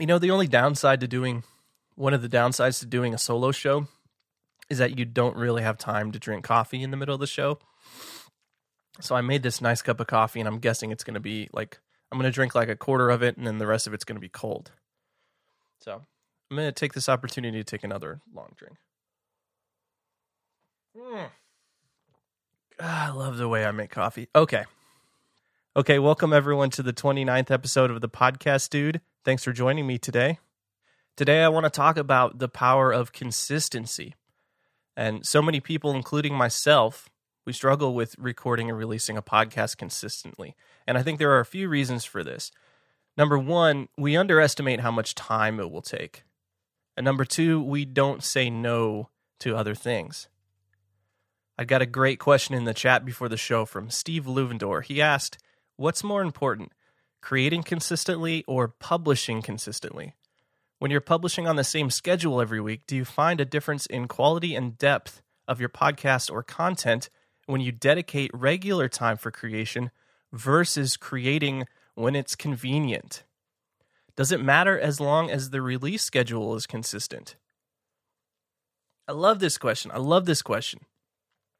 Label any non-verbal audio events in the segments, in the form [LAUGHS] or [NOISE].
You know, the only downside to doing one of the downsides to doing a solo show is that you don't really have time to drink coffee in the middle of the show. So I made this nice cup of coffee, and I'm guessing it's going to be like I'm going to drink like a quarter of it, and then the rest of it's going to be cold. So I'm going to take this opportunity to take another long drink. Mm. Ah, I love the way I make coffee. Okay. Okay, welcome everyone to the 29th episode of the podcast, dude. Thanks for joining me today. Today, I want to talk about the power of consistency. And so many people, including myself, we struggle with recording and releasing a podcast consistently. And I think there are a few reasons for this. Number one, we underestimate how much time it will take. And number two, we don't say no to other things. I got a great question in the chat before the show from Steve Luvender. He asked, What's more important, creating consistently or publishing consistently? When you're publishing on the same schedule every week, do you find a difference in quality and depth of your podcast or content when you dedicate regular time for creation versus creating when it's convenient? Does it matter as long as the release schedule is consistent? I love this question. I love this question.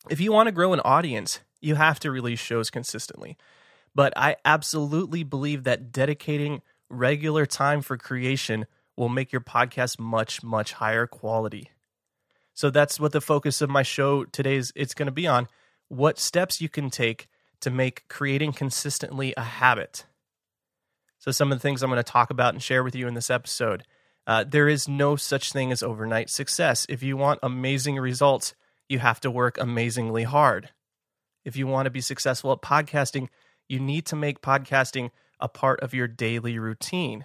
If you want to grow an audience, you have to release shows consistently. But I absolutely believe that dedicating regular time for creation will make your podcast much, much higher quality. So that's what the focus of my show today is it's going to be on what steps you can take to make creating consistently a habit. So, some of the things I'm going to talk about and share with you in this episode. Uh, there is no such thing as overnight success. If you want amazing results, you have to work amazingly hard. If you want to be successful at podcasting, you need to make podcasting a part of your daily routine.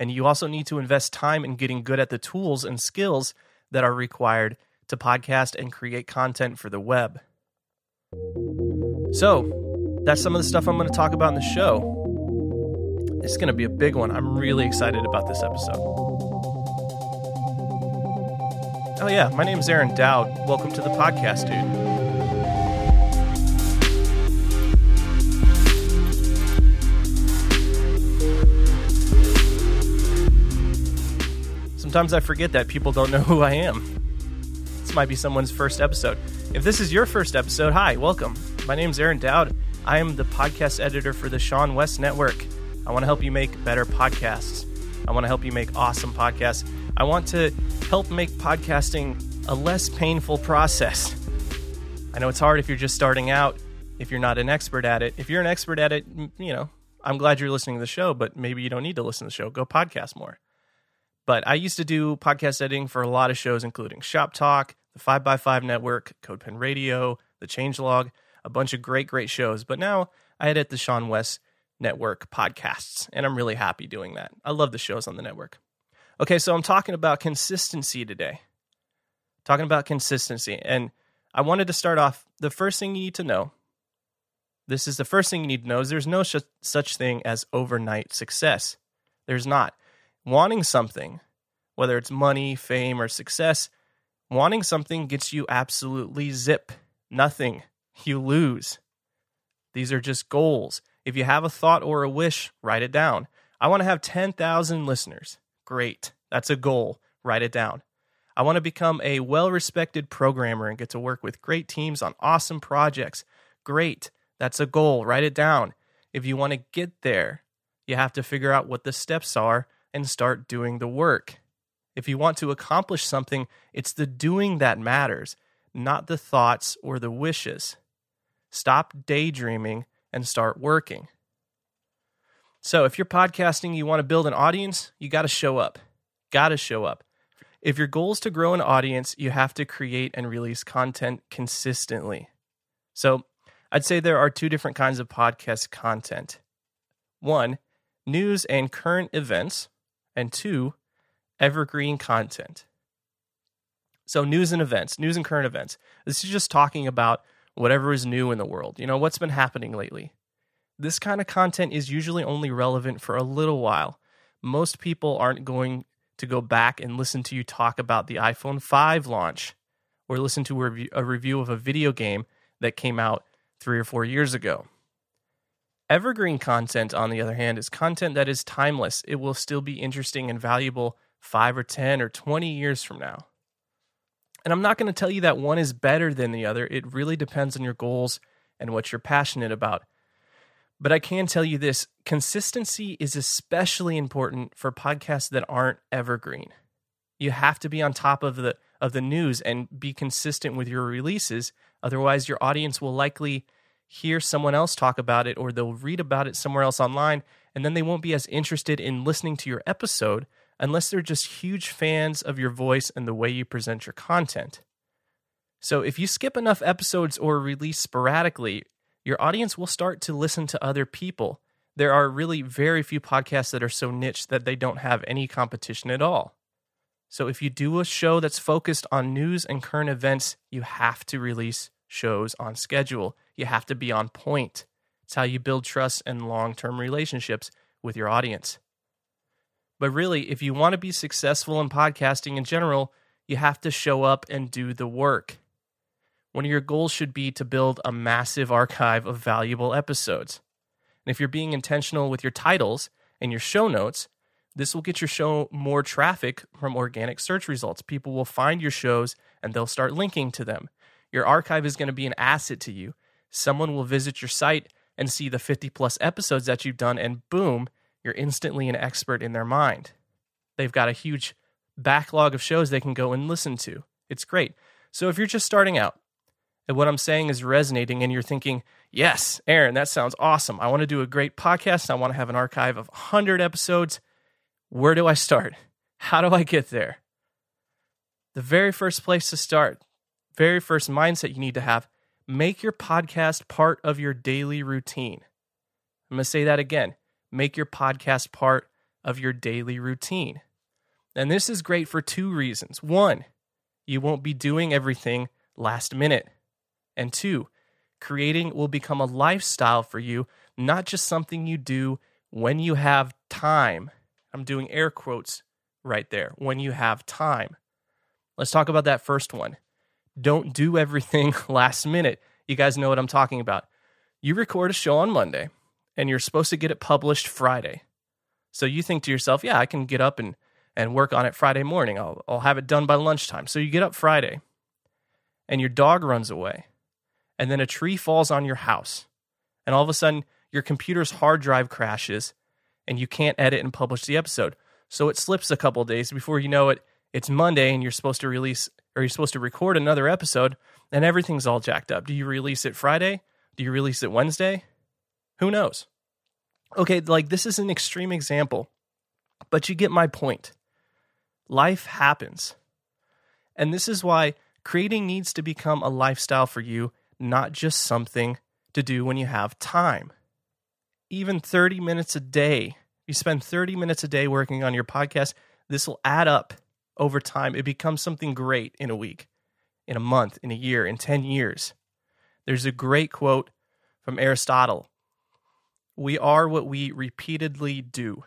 And you also need to invest time in getting good at the tools and skills that are required to podcast and create content for the web. So, that's some of the stuff I'm going to talk about in the show. It's going to be a big one. I'm really excited about this episode. Oh, yeah, my name is Aaron Dowd. Welcome to the podcast, dude. Sometimes I forget that people don't know who I am. This might be someone's first episode. If this is your first episode, hi, welcome. My name is Aaron Dowd. I am the podcast editor for the seanwes Network. I want to help you make better podcasts. I want to help you make awesome podcasts. I want to help make podcasting a less painful process. I know it's hard if you're just starting out, if you're not an expert at it. If you're an expert at it, you know, I'm glad you're listening to the show, but maybe you don't need to listen to the show. Go podcast more. But I used to do podcast editing for a lot of shows, including Shop Talk, the 5x5 Network, CodePen Radio, The Changelog, a bunch of great, great shows. But now I edit the seanwes Network podcasts, and I'm really happy doing that. I love the shows on the network. Okay, so I'm talking about consistency today talking about consistency. And I wanted to start off the first thing you need to know. This is the first thing you need to know is there's no sh- such thing as overnight success. There's not. Wanting something, whether it's money, fame, or success, wanting something gets you absolutely zip. Nothing. You lose. These are just goals. If you have a thought or a wish, write it down. I want to have 10,000 listeners. Great. That's a goal. Write it down. I want to become a well respected programmer and get to work with great teams on awesome projects. Great. That's a goal. Write it down. If you want to get there, you have to figure out what the steps are and start doing the work. If you want to accomplish something, it's the doing that matters, not the thoughts or the wishes. Stop daydreaming and start working. So, if you're podcasting, you want to build an audience, you got to show up. Got to show up. If your goal is to grow an audience, you have to create and release content consistently. So, I'd say there are two different kinds of podcast content one, news and current events, and two, evergreen content. So, news and events, news and current events. This is just talking about whatever is new in the world. You know, what's been happening lately. This kind of content is usually only relevant for a little while. Most people aren't going to go back and listen to you talk about the iPhone 5 launch or listen to a review, of a video game that came out three or four years ago. Evergreen content, on the other hand, is content that is timeless. It will still be interesting and valuable five or 10 or 20 years from now. And I'm not going to tell you that one is better than the other. It really depends on your goals and what you're passionate about. But I can tell you this consistency is especially important for podcasts that aren't evergreen. You have to be on top of the of the news and be consistent with your releases. Otherwise, your audience will likely hear someone else talk about it or they'll read about it somewhere else online and then they won't be as interested in listening to your episode unless they're just huge fans of your voice and the way you present your content. So if you skip enough episodes or release sporadically, your audience will start to listen to other people. There are really very few podcasts that are so niche that they don't have any competition at all. So if you do a show that's focused on news and current events, you have to release shows on schedule. You have to be on point. It's how you build trust and long term relationships with your audience. But really, if you want to be successful in podcasting in general, you have to show up and do the work. One of your goals should be to build a massive archive of valuable episodes. And if you're being intentional with your titles and your show notes, this will get your show more traffic from organic search results. People will find your shows and they'll start linking to them. Your archive is going to be an asset to you. Someone will visit your site and see the 50 plus episodes that you've done, and boom, you're instantly an expert in their mind. They've got a huge backlog of shows they can go and listen to. It's great. So if you're just starting out and what I'm saying is resonating and you're thinking, yes, Aaron, that sounds awesome. I want to do a great podcast. I want to have an archive of 100 episodes. Where do I start? How do I get there? The very first place to start, very first mindset you need to have, make your podcast part of your daily routine. I'm going to say that again make your podcast part of your daily routine. And this is great for two reasons. One, you won't be doing everything last minute. And two, creating will become a lifestyle for you, not just something you do when you have time. I'm doing air quotes right there when you have time. Let's talk about that first one. Don't do everything [LAUGHS] last minute. You guys know what I'm talking about. You record a show on Monday and you're supposed to get it published Friday. So you think to yourself, yeah, I can get up and, and work on it Friday morning. I'll, I'll have it done by lunchtime. So you get up Friday and your dog runs away. And then a tree falls on your house. And all of a sudden, your computer's hard drive crashes and you can't edit and publish the episode. So it slips a couple days before you know it. It's Monday and you're supposed to release or you're supposed to record another episode and everything's all jacked up. Do you release it Friday? Do you release it Wednesday? Who knows? Okay, like this is an extreme example, but you get my point. Life happens. And this is why creating needs to become a lifestyle for you, not just something to do when you have time. Even 30 minutes a day, you spend 30 minutes a day working on your podcast, this will add up over time. It becomes something great in a week, in a month, in a year, in 10 years. There's a great quote from Aristotle we are what we repeatedly do.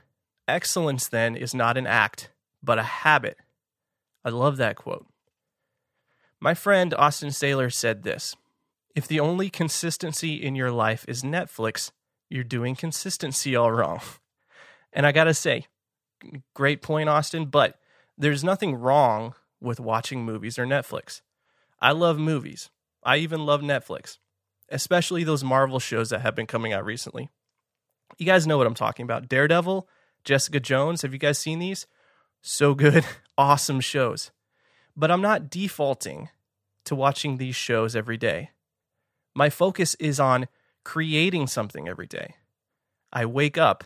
Excellence, then, is not an act, but a habit. I love that quote. My friend Austin Saylor said this If the only consistency in your life is Netflix, you're doing consistency all wrong. And I got to say, great point, Austin, but there's nothing wrong with watching movies or Netflix. I love movies. I even love Netflix, especially those Marvel shows that have been coming out recently. You guys know what I'm talking about. Daredevil, Jessica Jones. Have you guys seen these? So good. [LAUGHS] awesome shows. But I'm not defaulting to watching these shows every day. My focus is on creating something every day. I wake up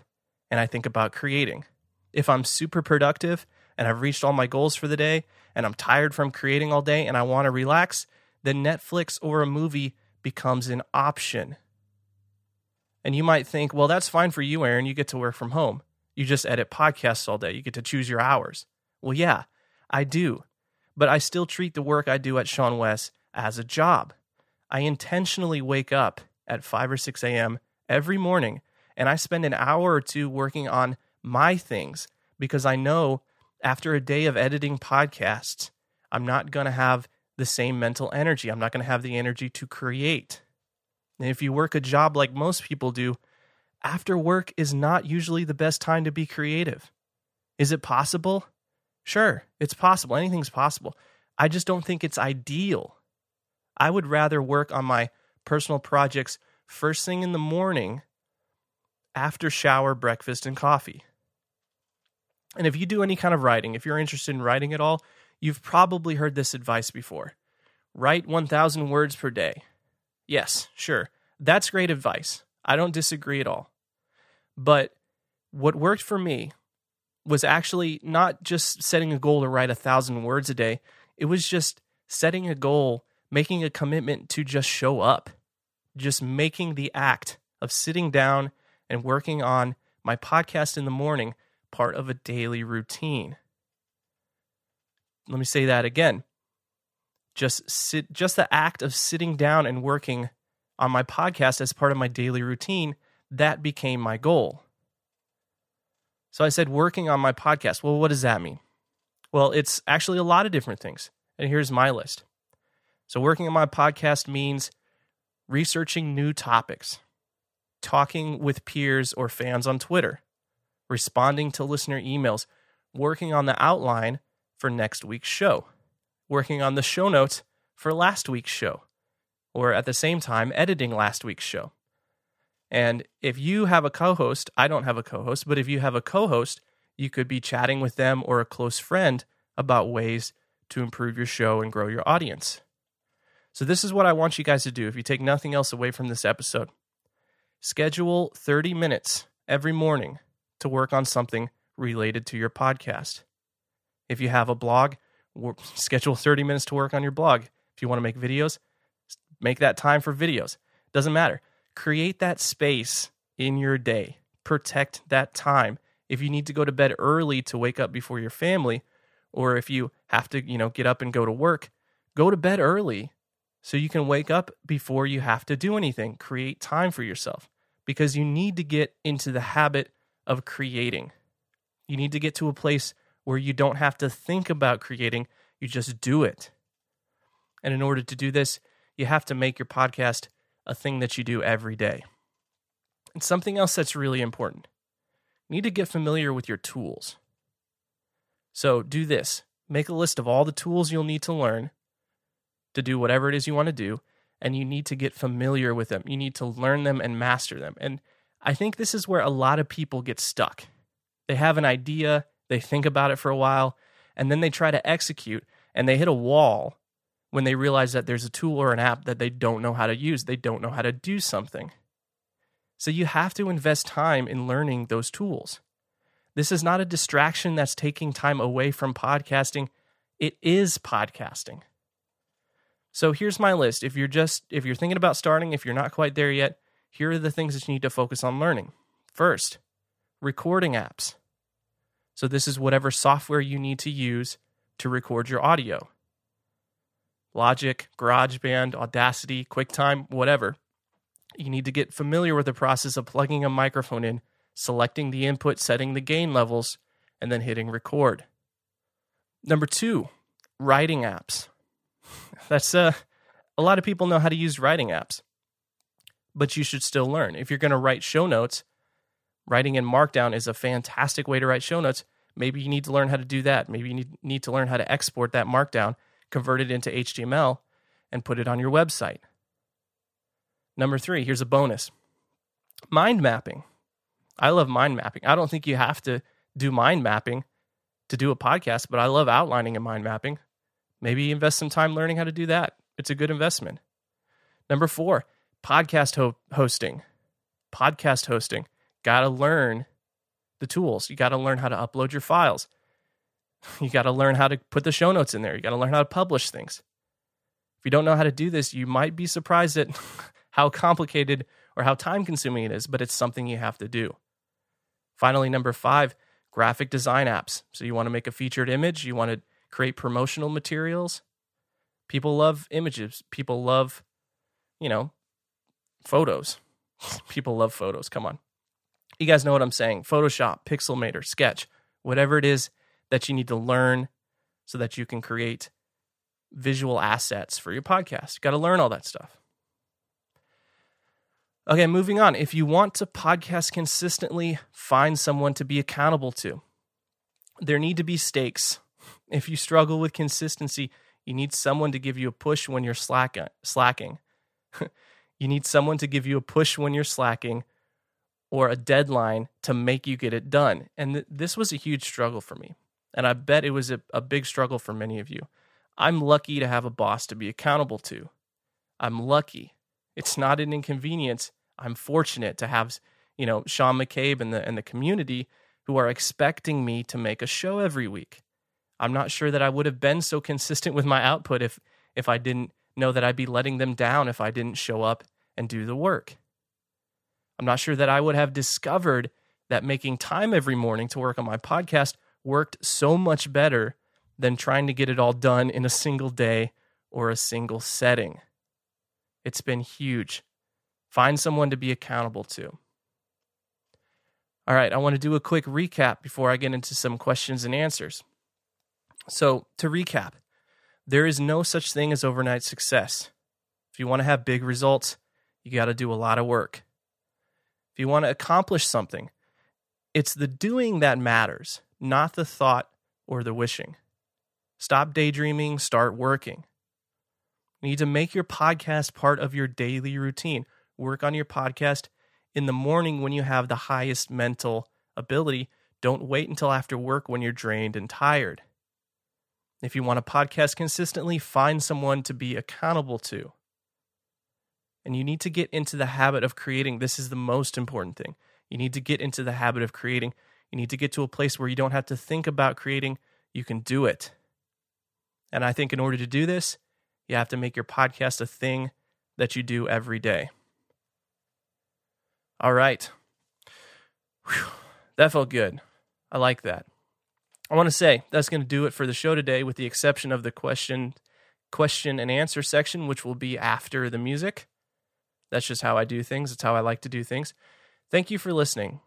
and I think about creating. If I'm super productive and I've reached all my goals for the day and I'm tired from creating all day and I want to relax, then Netflix or a movie becomes an option. And you might think, well, that's fine for you, Aaron. You get to work from home. You just edit podcasts all day. You get to choose your hours. Well, yeah, I do. But I still treat the work I do at seanwes as a job. I intentionally wake up at 5 or 6 a.m. every morning and I spend an hour or two working on my things because I know after a day of editing podcasts, I'm not going to have the same mental energy. I'm not going to have the energy to create. And if you work a job like most people do, after work is not usually the best time to be creative. Is it possible? Sure, it's possible. Anything's possible. I just don't think it's ideal. I would rather work on my personal projects first thing in the morning after shower, breakfast, and coffee. And if you do any kind of writing, if you're interested in writing at all, you've probably heard this advice before. Write 1,000 words per day. Yes, sure. That's great advice. I don't disagree at all. But what worked for me was actually not just setting a goal to write a thousand words a day, it was just setting a goal, making a commitment to just show up, just making the act of sitting down and working on my podcast in the morning part of a daily routine. Let me say that again. Just sit just the act of sitting down and working on my podcast as part of my daily routine, that became my goal. So I said working on my podcast. Well, what does that mean? Well, it's actually a lot of different things. And here's my list. So working on my podcast means researching new topics, talking with peers or fans on Twitter, responding to listener emails, working on the outline for next week's show, working on the show notes for last week's show, or at the same time, editing last week's show. And if you have a co host, I don't have a co host, but if you have a co host, you could be chatting with them or a close friend about ways to improve your show and grow your audience. So, this is what I want you guys to do if you take nothing else away from this episode. Schedule 30 minutes every morning to work on something related to your podcast. If you have a blog, schedule 30 minutes to work on your blog. If you want to make videos, make that time for videos. Doesn't matter. Create that space in your day. Protect that time. If you need to go to bed early to wake up before your family, or if you have to, you know, get up and go to work, go to bed early so you can wake up before you have to do anything. Create time for yourself because you need to get into the habit of creating. You need to get to a place where you don't have to think about creating, you just do it. And in order to do this, you have to make your podcast a thing that you do every day. And something else that's really important you need to get familiar with your tools. So do this make a list of all the tools you'll need to learn to do whatever it is you want to do and you need to get familiar with them. You need to learn them and master them. And I think this is where a lot of people get stuck. They have an idea, they think about it for a while, and then they try to execute and they hit a wall when they realize that there's a tool or an app that they don't know how to use. They don't know how to do something. So you have to invest time in learning those tools. This is not a distraction that's taking time away from podcasting. It is podcasting. So here's my list. If you're just if you're thinking about starting, if you're not quite there yet, here are the things that you need to focus on learning. First, recording apps. So this is whatever software you need to use to record your audio. Logic, GarageBand, Audacity, QuickTime, whatever. You need to get familiar with the process of plugging a microphone in, selecting the input, setting the gain levels, and then hitting record. Number 2, writing apps. [LAUGHS] That's uh, a lot of people know how to use writing apps, but you should still learn. If you're going to write show notes, writing in Markdown is a fantastic way to write show notes. Maybe you need to learn how to do that. Maybe you need, to learn how to export that Markdown, convert it into HTML, and put it on your website. Number three, here's a bonus mind mapping. I love mind mapping. I don't think you have to do mind mapping to do a podcast, but I love outlining and mind mapping. Maybe invest some time learning how to do that. It's a good investment. Number four, podcast ho- hosting. Podcast hosting. Got to learn the tools. You got to learn how to upload your files. You got to learn how to put the show notes in there. You got to learn how to publish things. If you don't know how to do this, you might be surprised at [LAUGHS] how complicated or how time consuming it is, but it's something you have to do. Finally, number five, graphic design apps. So you want to make a featured image, you want to create promotional materials. People love images. People love, you know, photos. [SIGHS] People love photos. Come on. You guys know what I'm saying. Photoshop, Pixelmator, Sketch, whatever it is that you need to learn so that you can create visual assets for your podcast. Got to learn all that stuff. Okay, moving on. If you want to podcast consistently, find someone to be accountable to. There need to be stakes. [LAUGHS] If you struggle with consistency, you need someone to give you a push when you're slack- slacking. [LAUGHS] you need someone to give you a push when you're slacking or a deadline to make you get it done. And th- this was a huge struggle for me. And I bet it was a, a big struggle for many of you. I'm lucky to have a boss to be accountable to. I'm lucky. It's not an inconvenience. I'm fortunate to have, you know, Sean McCabe and the and the community who are expecting me to make a show every week. I'm not sure that I would have been so consistent with my output if if I didn't know that I'd be letting them down if I didn't show up and do the work. I'm not sure that I would have discovered that making time every morning to work on my podcast worked so much better than trying to get it all done in a single day or a single setting. It's been huge. Find someone to be accountable to. All right, I want to do a quick recap before I get into some questions and answers. So, to recap, there is no such thing as overnight success. If you want to have big results, you got to do a lot of work. If you want to accomplish something, it's the doing that matters, not the thought or the wishing. Stop daydreaming, start working. You need to make your podcast part of your daily routine. Work on your podcast in the morning when you have the highest mental ability. Don't wait until after work when you're drained and tired. If you want to podcast consistently, find someone to be accountable to. And you need to get into the habit of creating. This is the most important thing. You need to get into the habit of creating. You need to get to a place where you don't have to think about creating, you can do it. And I think in order to do this, you have to make your podcast a thing that you do every day. All right. Whew. That felt good. I like that. I want to say that's going to do it for the show today, with the exception of the question, question and answer section, which will be after the music. That's just how I do things. It's how I like to do things. Thank you for listening.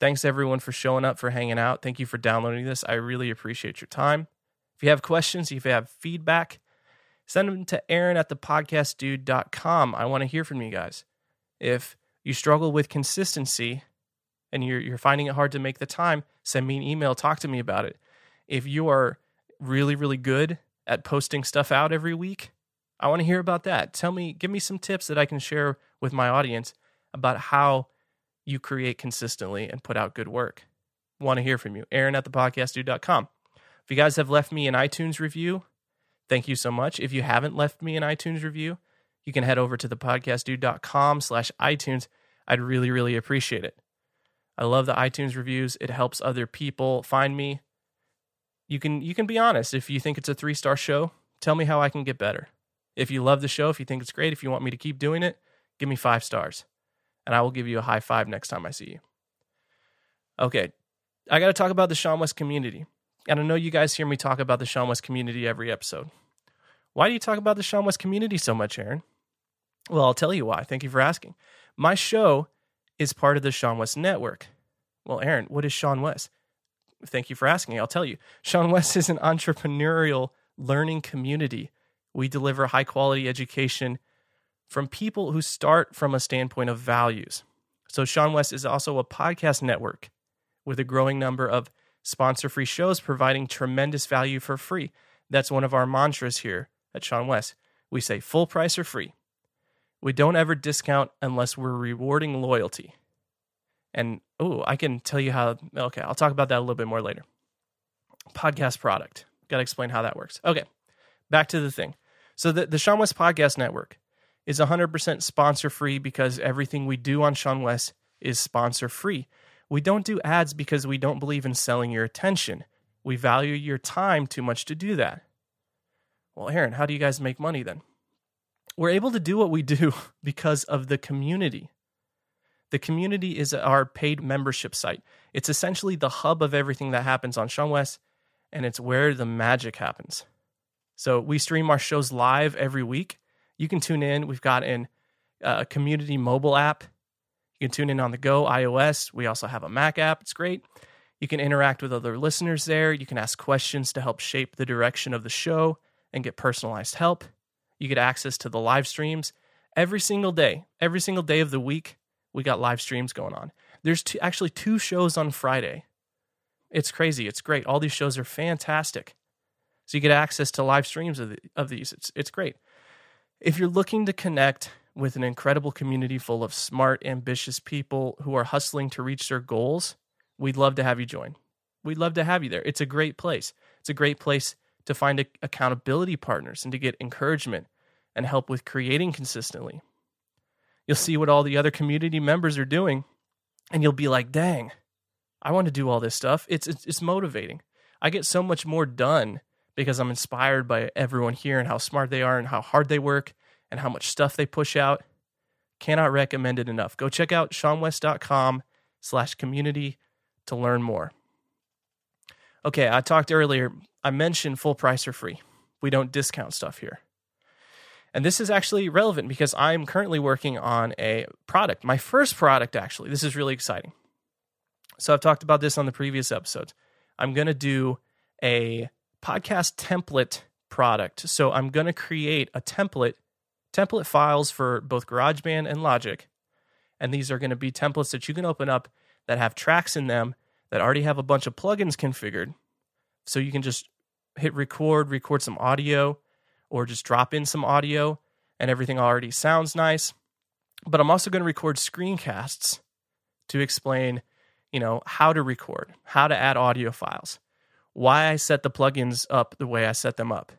Thanks everyone for showing up, for hanging out. Thank you for downloading this. I really appreciate your time. If you have questions, if you have feedback, send them to Aaron at thepodcastdude.com. I want to hear from you guys. If you struggle with consistency and you're, you're finding it hard to make the time, send me an email, talk to me about it. If you are really, really good at posting stuff out every week, I want to hear about that. Tell me, give me some tips that I can share with my audience about how you create consistently and put out good work. Want to hear from you. Aaron at thepodcastdude.com. If you guys have left me an iTunes review, thank you so much. If you haven't left me an iTunes review, you can head over to thepodcastdude.com slash iTunes. I'd really, really appreciate it. I love the iTunes reviews. It helps other people find me. You can you can be honest. If you think it's a three star show, tell me how I can get better. If you love the show, if you think it's great, if you want me to keep doing it, give me five stars. And I will give you a high five next time I see you. Okay. I got to talk about the seanwes community. And I know you guys hear me talk about the seanwes community every episode. Why do you talk about the seanwes community so much, Aaron? Well, I'll tell you why. Thank you for asking. My show is part of the seanwes network. Well, Aaron, what is seanwes? Thank you for asking. I'll tell you. seanwes is an entrepreneurial learning community. We deliver high quality education from people who start from a standpoint of values. So, seanwes is also a podcast network with a growing number of sponsor free shows providing tremendous value for free. That's one of our mantras here at seanwes. We say full price or free. We don't ever discount unless we're rewarding loyalty. And oh, I can tell you how. Okay, I'll talk about that a little bit more later. Podcast product. Got to explain how that works. Okay, back to the thing. So the the seanwes Podcast Network is 100% sponsor free because everything we do on seanwes is sponsor free. We don't do ads because we don't believe in selling your attention. We value your time too much to do that. Well, Aaron, how do you guys make money then? We're able to do what we do [LAUGHS] because of the community. The community is our paid membership site. It's essentially the hub of everything that happens on seanwes, and it's where the magic happens. So we stream our shows live every week. You can tune in. We've got an, uh, a community mobile app you can tune in on the go, iOS. We also have a Mac app. It's great. You can interact with other listeners there. You can ask questions to help shape the direction of the show and get personalized help. You get access to the live streams Every single day, every single day of the week, we got live streams going on. There's two, actually two shows on Friday. It's crazy. It's great. All these shows are fantastic. So you get access to live streams of, the, of these. It's, it's great. If you're looking to connect with an incredible community full of smart, ambitious people who are hustling to reach their goals, we'd love to have you join. We'd love to have you there. It's a great place. It's a great place to find a, accountability partners and to get encouragement and help with creating consistently. You'll see what all the other community members are doing, and you'll be like, dang, I want to do all this stuff. It's, it's, it's motivating. I get so much more done because I'm inspired by everyone here and how smart they are and how hard they work and how much stuff they push out. Cannot recommend it enough. Go check out seanwes.com slash community to learn more. Okay, I talked earlier, I mentioned full price or free. We don't discount stuff here. And this is actually relevant because I'm currently working on a product, my first product, actually. This is really exciting. So I've talked about this on the previous episodes. I'm going to do a podcast template product. So I'm going to create a template, template files for both GarageBand and Logic. And these are going to be templates that you can open up that have tracks in them that already have a bunch of plugins configured. So you can just hit record, record some audio, or just drop in some audio, and everything already sounds nice. But I'm also going to record screencasts to explain, you know, how to record, how to add audio files, why I set the plugins up the way I set them up,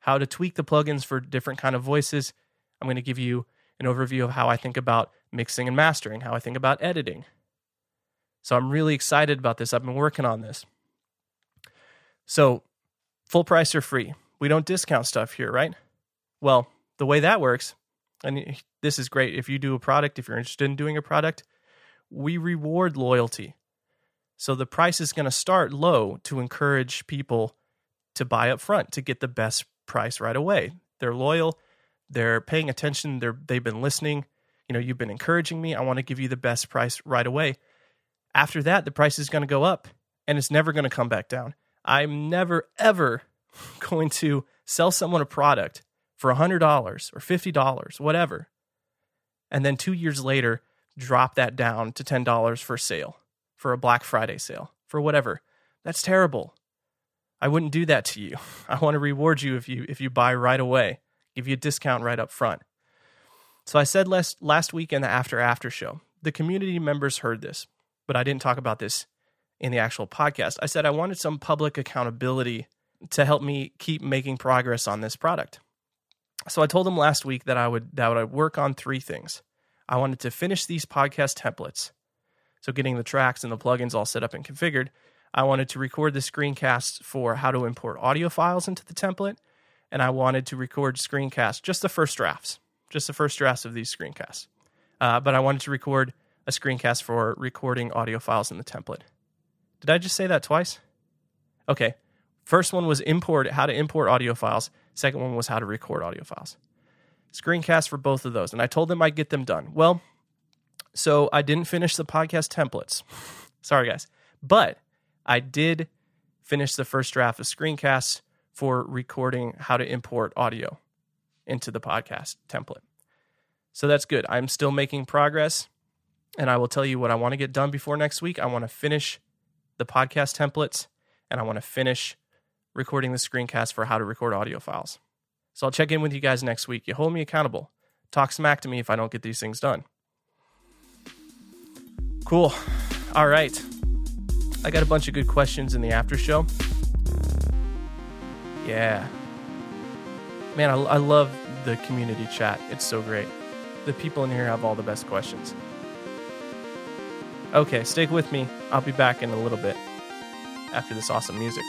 how to tweak the plugins for different kind of voices. I'm going to give you an overview of how I think about mixing and mastering, how I think about editing. So I'm really excited about this. I've been working on this. So, full price or free. We don't discount stuff here, right? Well, the way that works, and this is great if you do a product, if you're interested in doing a product, we reward loyalty. So the price is going to start low to encourage people to buy up front to get the best price right away. They're loyal, they're paying attention, they're they've been listening. You know, you've been encouraging me. I want to give you the best price right away. After that, the price is going to go up and it's never going to come back down. I'm never ever [LAUGHS] going to sell someone a product for $100 or $50, whatever, and then 2 years later drop that down to $10 for sale for a Black Friday sale, for whatever. That's terrible. I wouldn't do that to you. [LAUGHS] I want to reward you if you if you buy right away, give you a discount right up front. So I said last last week in the after after show, the community members heard this, but I didn't talk about this in the actual podcast. I said I wanted some public accountability to help me keep making progress on this product. So I told them last week that I would that I would work on three things. I wanted to finish these podcast templates. So, getting the tracks and the plugins all set up and configured, I wanted to record the screencasts for how to import audio files into the template. And I wanted to record screencasts, just the first drafts, just the first drafts of these screencasts. Uh, but I wanted to record a screencast for recording audio files in the template. Did I just say that twice? Okay. First one was import how to import audio files. Second one was how to record audio files. Screencast for both of those. And I told them I'd get them done. Well, so I didn't finish the podcast templates. Sorry, guys. But I did finish the first draft of screencasts for recording how to import audio into the podcast template. So that's good. I'm still making progress. And I will tell you what I want to get done before next week. I want to finish the podcast templates and I want to finish recording the screencast for how to record audio files. So I'll check in with you guys next week. You hold me accountable. Talk smack to me if I don't get these things done. Cool. All right. I got a bunch of good questions in the after show. Yeah. Man, I, I love the community chat. It's so great. The people in here have all the best questions. Okay, stick with me. I'll be back in a little bit after this awesome music.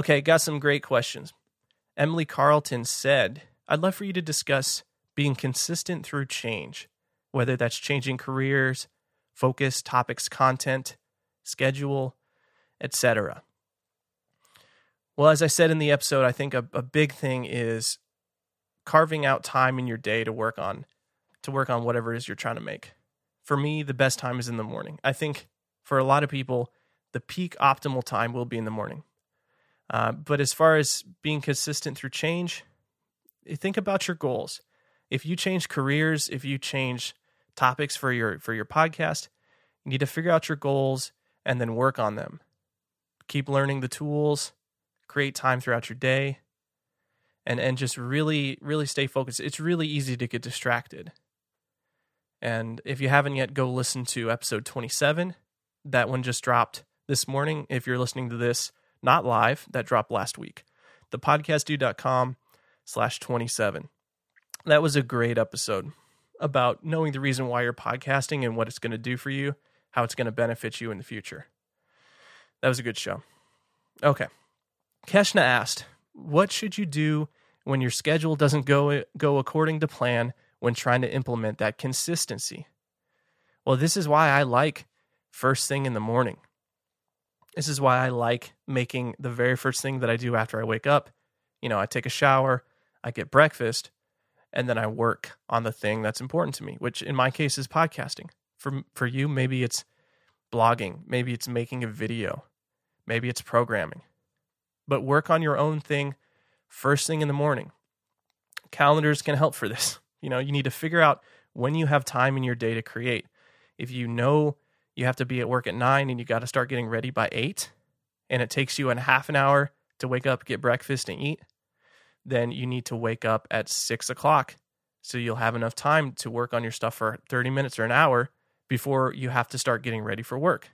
Okay, got some great questions. Emily Carlton said, I'd love for you to discuss being consistent through change, whether that's changing careers, focus, topics, content, schedule, etc. Well, as I said in the episode, I think a, a big thing is carving out time in your day to work on to work on whatever it is you're trying to make. For me, the best time is in the morning. I think for a lot of people, the peak optimal time will be in the morning. Uh, but as far as being consistent through change, think about your goals. If you change careers, if you change topics for your for your podcast, you need to figure out your goals and then work on them. Keep learning the tools, create time throughout your day, and and just really really stay focused. It's really easy to get distracted. And if you haven't yet, go listen to episode 27. That one just dropped this morning. If you're listening to this not live, that dropped last week. Thepodcastdude.com slash 27. That was a great episode about knowing the reason why you're podcasting and what it's going to do for you, how it's going to benefit you in the future. That was a good show. Okay. Keshna asked, "What should you do when your schedule doesn't go go according to plan when trying to implement that consistency?" Well, this is why I like first thing in the morning. This is why I like making the very first thing that I do after I wake up. You know, I take a shower, I get breakfast, and then I work on the thing that's important to me, which in my case is podcasting. For for you, maybe it's blogging, maybe it's making a video, maybe it's programming. But work on your own thing first thing in the morning. Calendars can help for this. [LAUGHS] You know, you need to figure out when you have time in your day to create. If you know you have to be at work at nine and you got to start getting ready by eight, and it takes you a half an hour to wake up, get breakfast, and eat, then you need to wake up at six o'clock. So you'll have enough time to work on your stuff for 30 minutes or an hour before you have to start getting ready for work.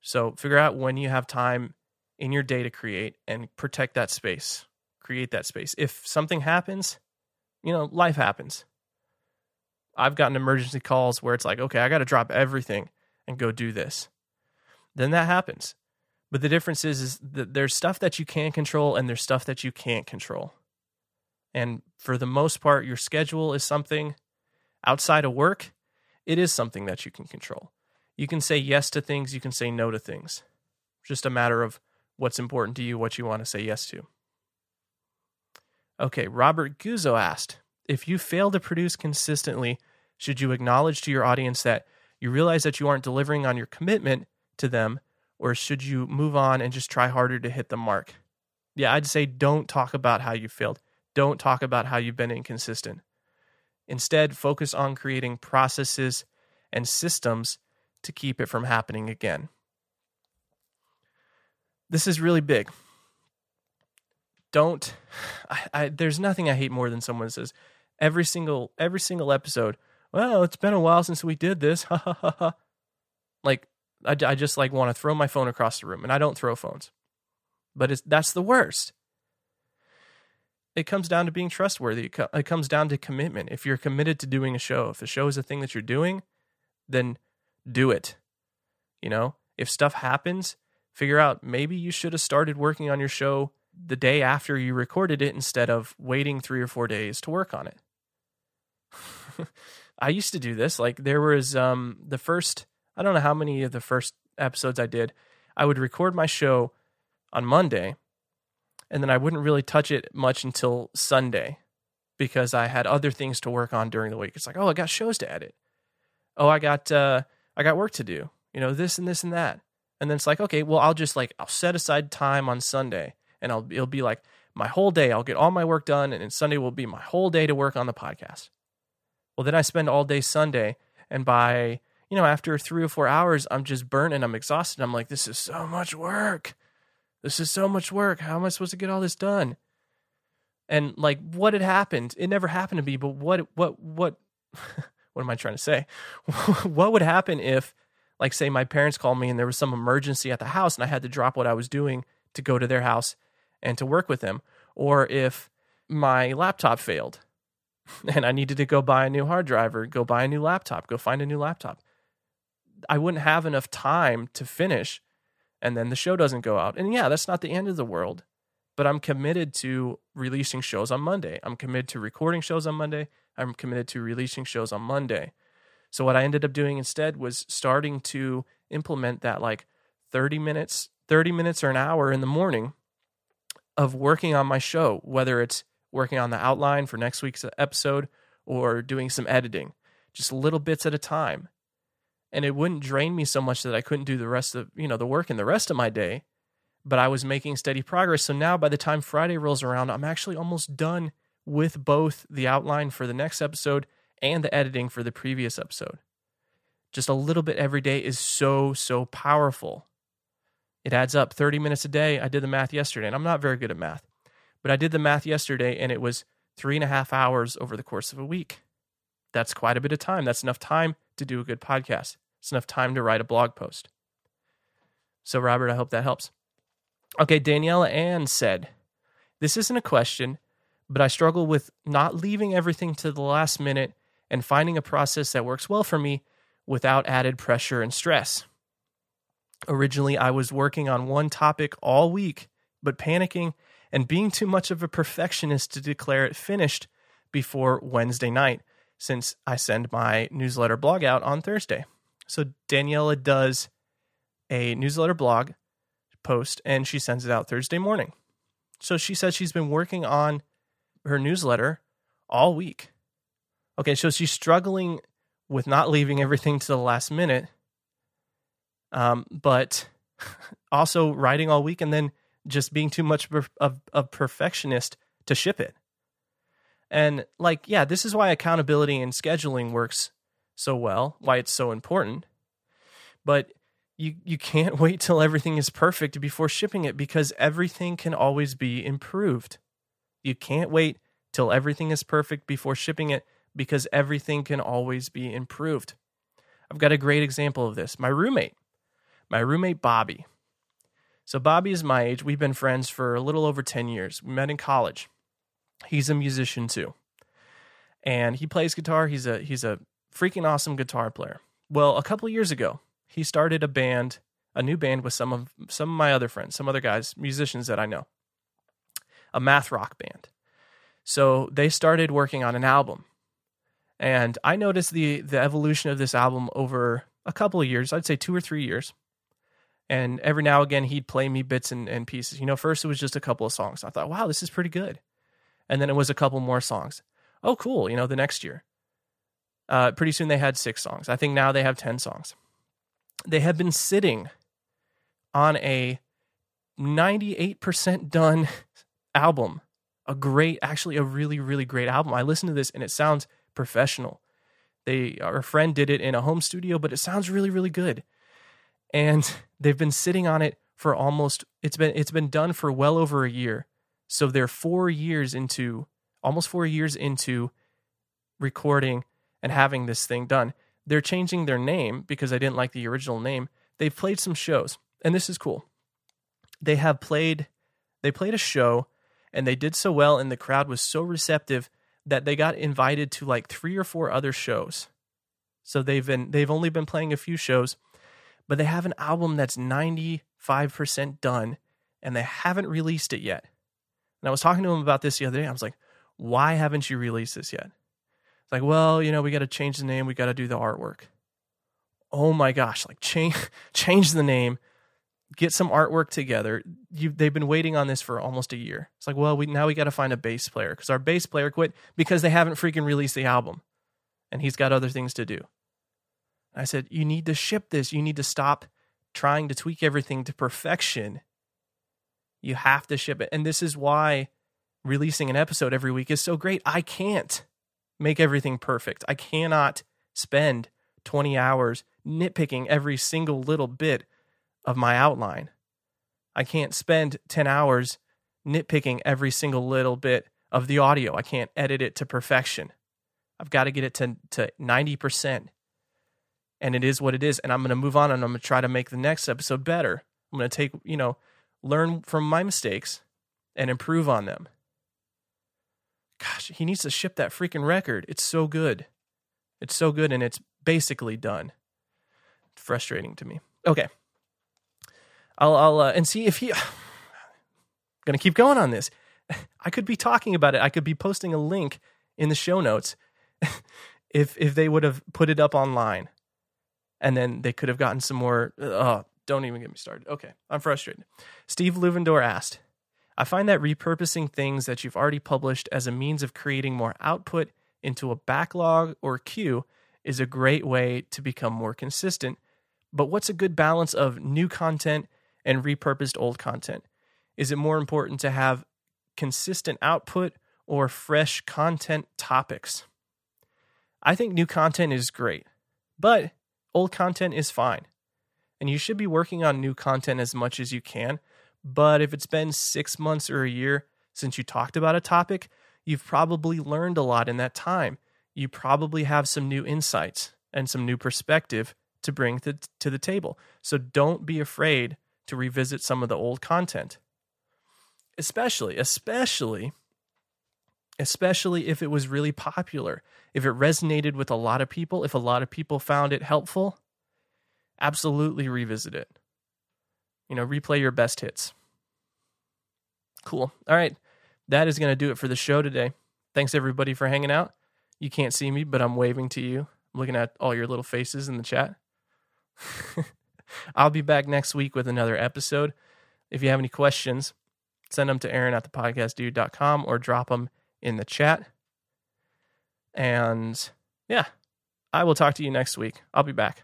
So figure out when you have time in your day to create and protect that space, create that space. If something happens, you know, life happens. I've gotten emergency calls where it's like, okay, I got to drop everything and go do this. Then that happens. But the difference is, is that there's stuff that you can control and there's stuff that you can't control. And for the most part, your schedule is something outside of work, it is something that you can control. You can say yes to things, you can say no to things. Just a matter of what's important to you, what you want to say yes to. Okay, Robert Guzzo asked If you fail to produce consistently, should you acknowledge to your audience that you realize that you aren't delivering on your commitment to them, or should you move on and just try harder to hit the mark? Yeah, I'd say don't talk about how you failed. Don't talk about how you've been inconsistent. Instead, focus on creating processes and systems to keep it from happening again. This is really big. Don't [SIGHS] I, I, there's nothing I hate more than someone says every single every single episode, well, it's been a while since we did this. [LAUGHS] Ha ha ha ha. Like I, I just like want to throw my phone across the room and I don't throw phones. But it's that's the worst. It comes down to being trustworthy. It comes down to commitment. If you're committed to doing a show, if a show is a thing that you're doing, then do it. You know, if stuff happens, figure out maybe you should have started working on your show the day after you recorded it instead of waiting three or four days to work on it. [LAUGHS] I used to do this. Like there was um, the first, I don't know how many of the first episodes I did. I would record my show on Monday, and then I wouldn't really touch it much until Sunday because I had other things to work on during the week. It's like, oh, I got shows to edit. Oh, I got uh, I got work to do. You know, this and this and that. And then it's like, okay, well, I'll just like I'll set aside time on Sunday, and I'll it'll be like my whole day. I'll get all my work done, and Sunday will be my whole day to work on the podcast. Well, then I spend all day Sunday, and by you know after three or four hours, I'm just burnt and I'm exhausted. I'm like, this is so much work. This is so much work. How am I supposed to get all this done? And like, what had happened? It never happened to me. But what? What? What? [LAUGHS] what am I trying to say? [LAUGHS] what would happen if, like, say my parents called me and there was some emergency at the house and I had to drop what I was doing to go to their house and to work with them, or if my laptop failed [LAUGHS] and I needed to go buy a new hard drive or go buy a new laptop, go find a new laptop. I wouldn't have enough time to finish and then the show doesn't go out. And yeah, that's not the end of the world, but I'm committed to releasing shows on Monday. I'm committed to recording shows on Monday. I'm committed to releasing shows on Monday. So what I ended up doing instead was starting to implement that like 30 minutes, 30 minutes or an hour in the morning of working on my show, whether it's working on the outline for next week's episode or doing some editing, just little bits at a time. And it wouldn't drain me so much that I couldn't do the rest of, you know, the work in the rest of my day, but I was making steady progress. So now by the time Friday rolls around, I'm actually almost done with both the outline for the next episode and the editing for the previous episode. Just a little bit every day is so, so powerful. It adds up 30 minutes a day. I did the math yesterday, and I'm not very good at math, but I did the math yesterday, and it was three and a half hours over the course of a week. That's quite a bit of time. That's enough time to do a good podcast. It's enough time to write a blog post. So, Robert, I hope that helps. Okay, Daniela Ann said, This isn't a question, but I struggle with not leaving everything to the last minute and finding a process that works well for me without added pressure and stress. Originally, I was working on one topic all week, but panicking and being too much of a perfectionist to declare it finished before Wednesday night, since I send my newsletter blog out on Thursday. So Daniela does a newsletter blog post and she sends it out Thursday morning. So she says she's been working on her newsletter all week. Okay, so she's struggling with not leaving everything to the last minute um, but [LAUGHS] also writing all week and then just being too much of a perfectionist to ship it. And like, yeah, this is why accountability and scheduling works so well, why it's so important. But you you can't [LAUGHS] wait till everything is perfect before shipping it because everything can always be improved. You can't wait till everything is perfect before shipping it because everything can always be improved. I've got a great example of this. My roommate my roommate Bobby. So Bobby is my age. We've been friends for a little over 10 years. We met in college. He's a musician too. And he plays guitar. He's a he's a freaking awesome guitar player. Well, a couple years ago, he started a band, a new band with some of some of my other friends, some other guys, musicians that I know. A math rock band. So they started working on an album. And I noticed the the evolution of this album over a couple of years, I'd say 2 or 3 years and every now and again he'd play me bits and, and pieces. You know, first it was just a couple of songs. I thought, wow, this is pretty good. And then it was a couple more songs. Oh, cool. You know, the next year. Uh, pretty soon they had six songs. I think now they have 10 songs. They have been sitting on a 98% done [LAUGHS] album. A great, actually, a really, really great album. I listened to this and it sounds professional. They, our friend did it in a home studio, but it sounds really, really good and they've been sitting on it for almost it's been it's been done for well over a year. So they're 4 years into almost 4 years into recording and having this thing done. They're changing their name because I didn't like the original name. They've played some shows, and this is cool. They have played they played a show and they did so well and the crowd was so receptive that they got invited to like 3 or 4 other shows. So they've been they've only been playing a few shows but they have an album that's 95% done and they haven't released it yet. And I was talking to him about this the other day. I was like, why haven't you released this yet? It's like, well, you know, we got to change the name, we got to do the artwork. Oh my gosh, like [LAUGHS] change change the name, get some artwork together. You they've been waiting on this for almost a year. It's like, well, we now we got to find a bass player cuz our bass player quit because they haven't freaking released the album. And he's got other things to do. I said, You need to ship this. You need to stop trying to tweak everything to perfection. You have to ship it. And this is why releasing an episode every week is so great. I can't make everything perfect. I cannot spend 20 hours nitpicking every single little bit of my outline. I can't spend 10 hours nitpicking every single little bit of the audio. I can't edit it to perfection. I've got to get it to, to 90% and it is what it is. And I'm going to move on and I'm going to try to make the next episode better. I'm going to take, you know, learn from my mistakes and improve on them. Gosh, he needs to ship that freaking record. It's so good. It's so good and it's basically done. It's frustrating to me. Okay. I'll, I'll uh, and see if he. [SIGHS] gonna keep going on this. [LAUGHS] I could be talking about it. I could be posting a link in the show notes [LAUGHS] if if they would have put it up online, and then they could have gotten some more. Uh, oh, don't even get me started. Okay, I'm frustrated. Steve Luvender asked, "I find that repurposing things that you've already published as a means of creating more output into a backlog or queue is a great way to become more consistent. But what's a good balance of new content and repurposed old content? Is it more important to have consistent output or fresh content topics? I think new content is great, but old content is fine. And you should be working on new content as much as you can. But if it's been six months or a year since you talked about a topic, you've probably learned a lot in that time. You probably have some new insights and some new perspective to bring to, to the table. So don't be afraid to revisit some of the old content. Especially, especially, especially if it was really popular, if it resonated with a lot of people, if a lot of people found it helpful, absolutely revisit it. You know, replay your best hits. Cool. All right. That is going to do it for the show today. Thanks everybody for hanging out. You can't see me, but I'm waving to you. I'm looking at all your little faces in the chat. [LAUGHS] I'll be back next week with another episode. If you have any questions, send them to Aaron at thepodcastdude.com or drop them in the chat. And yeah, I will talk to you next week. I'll be back.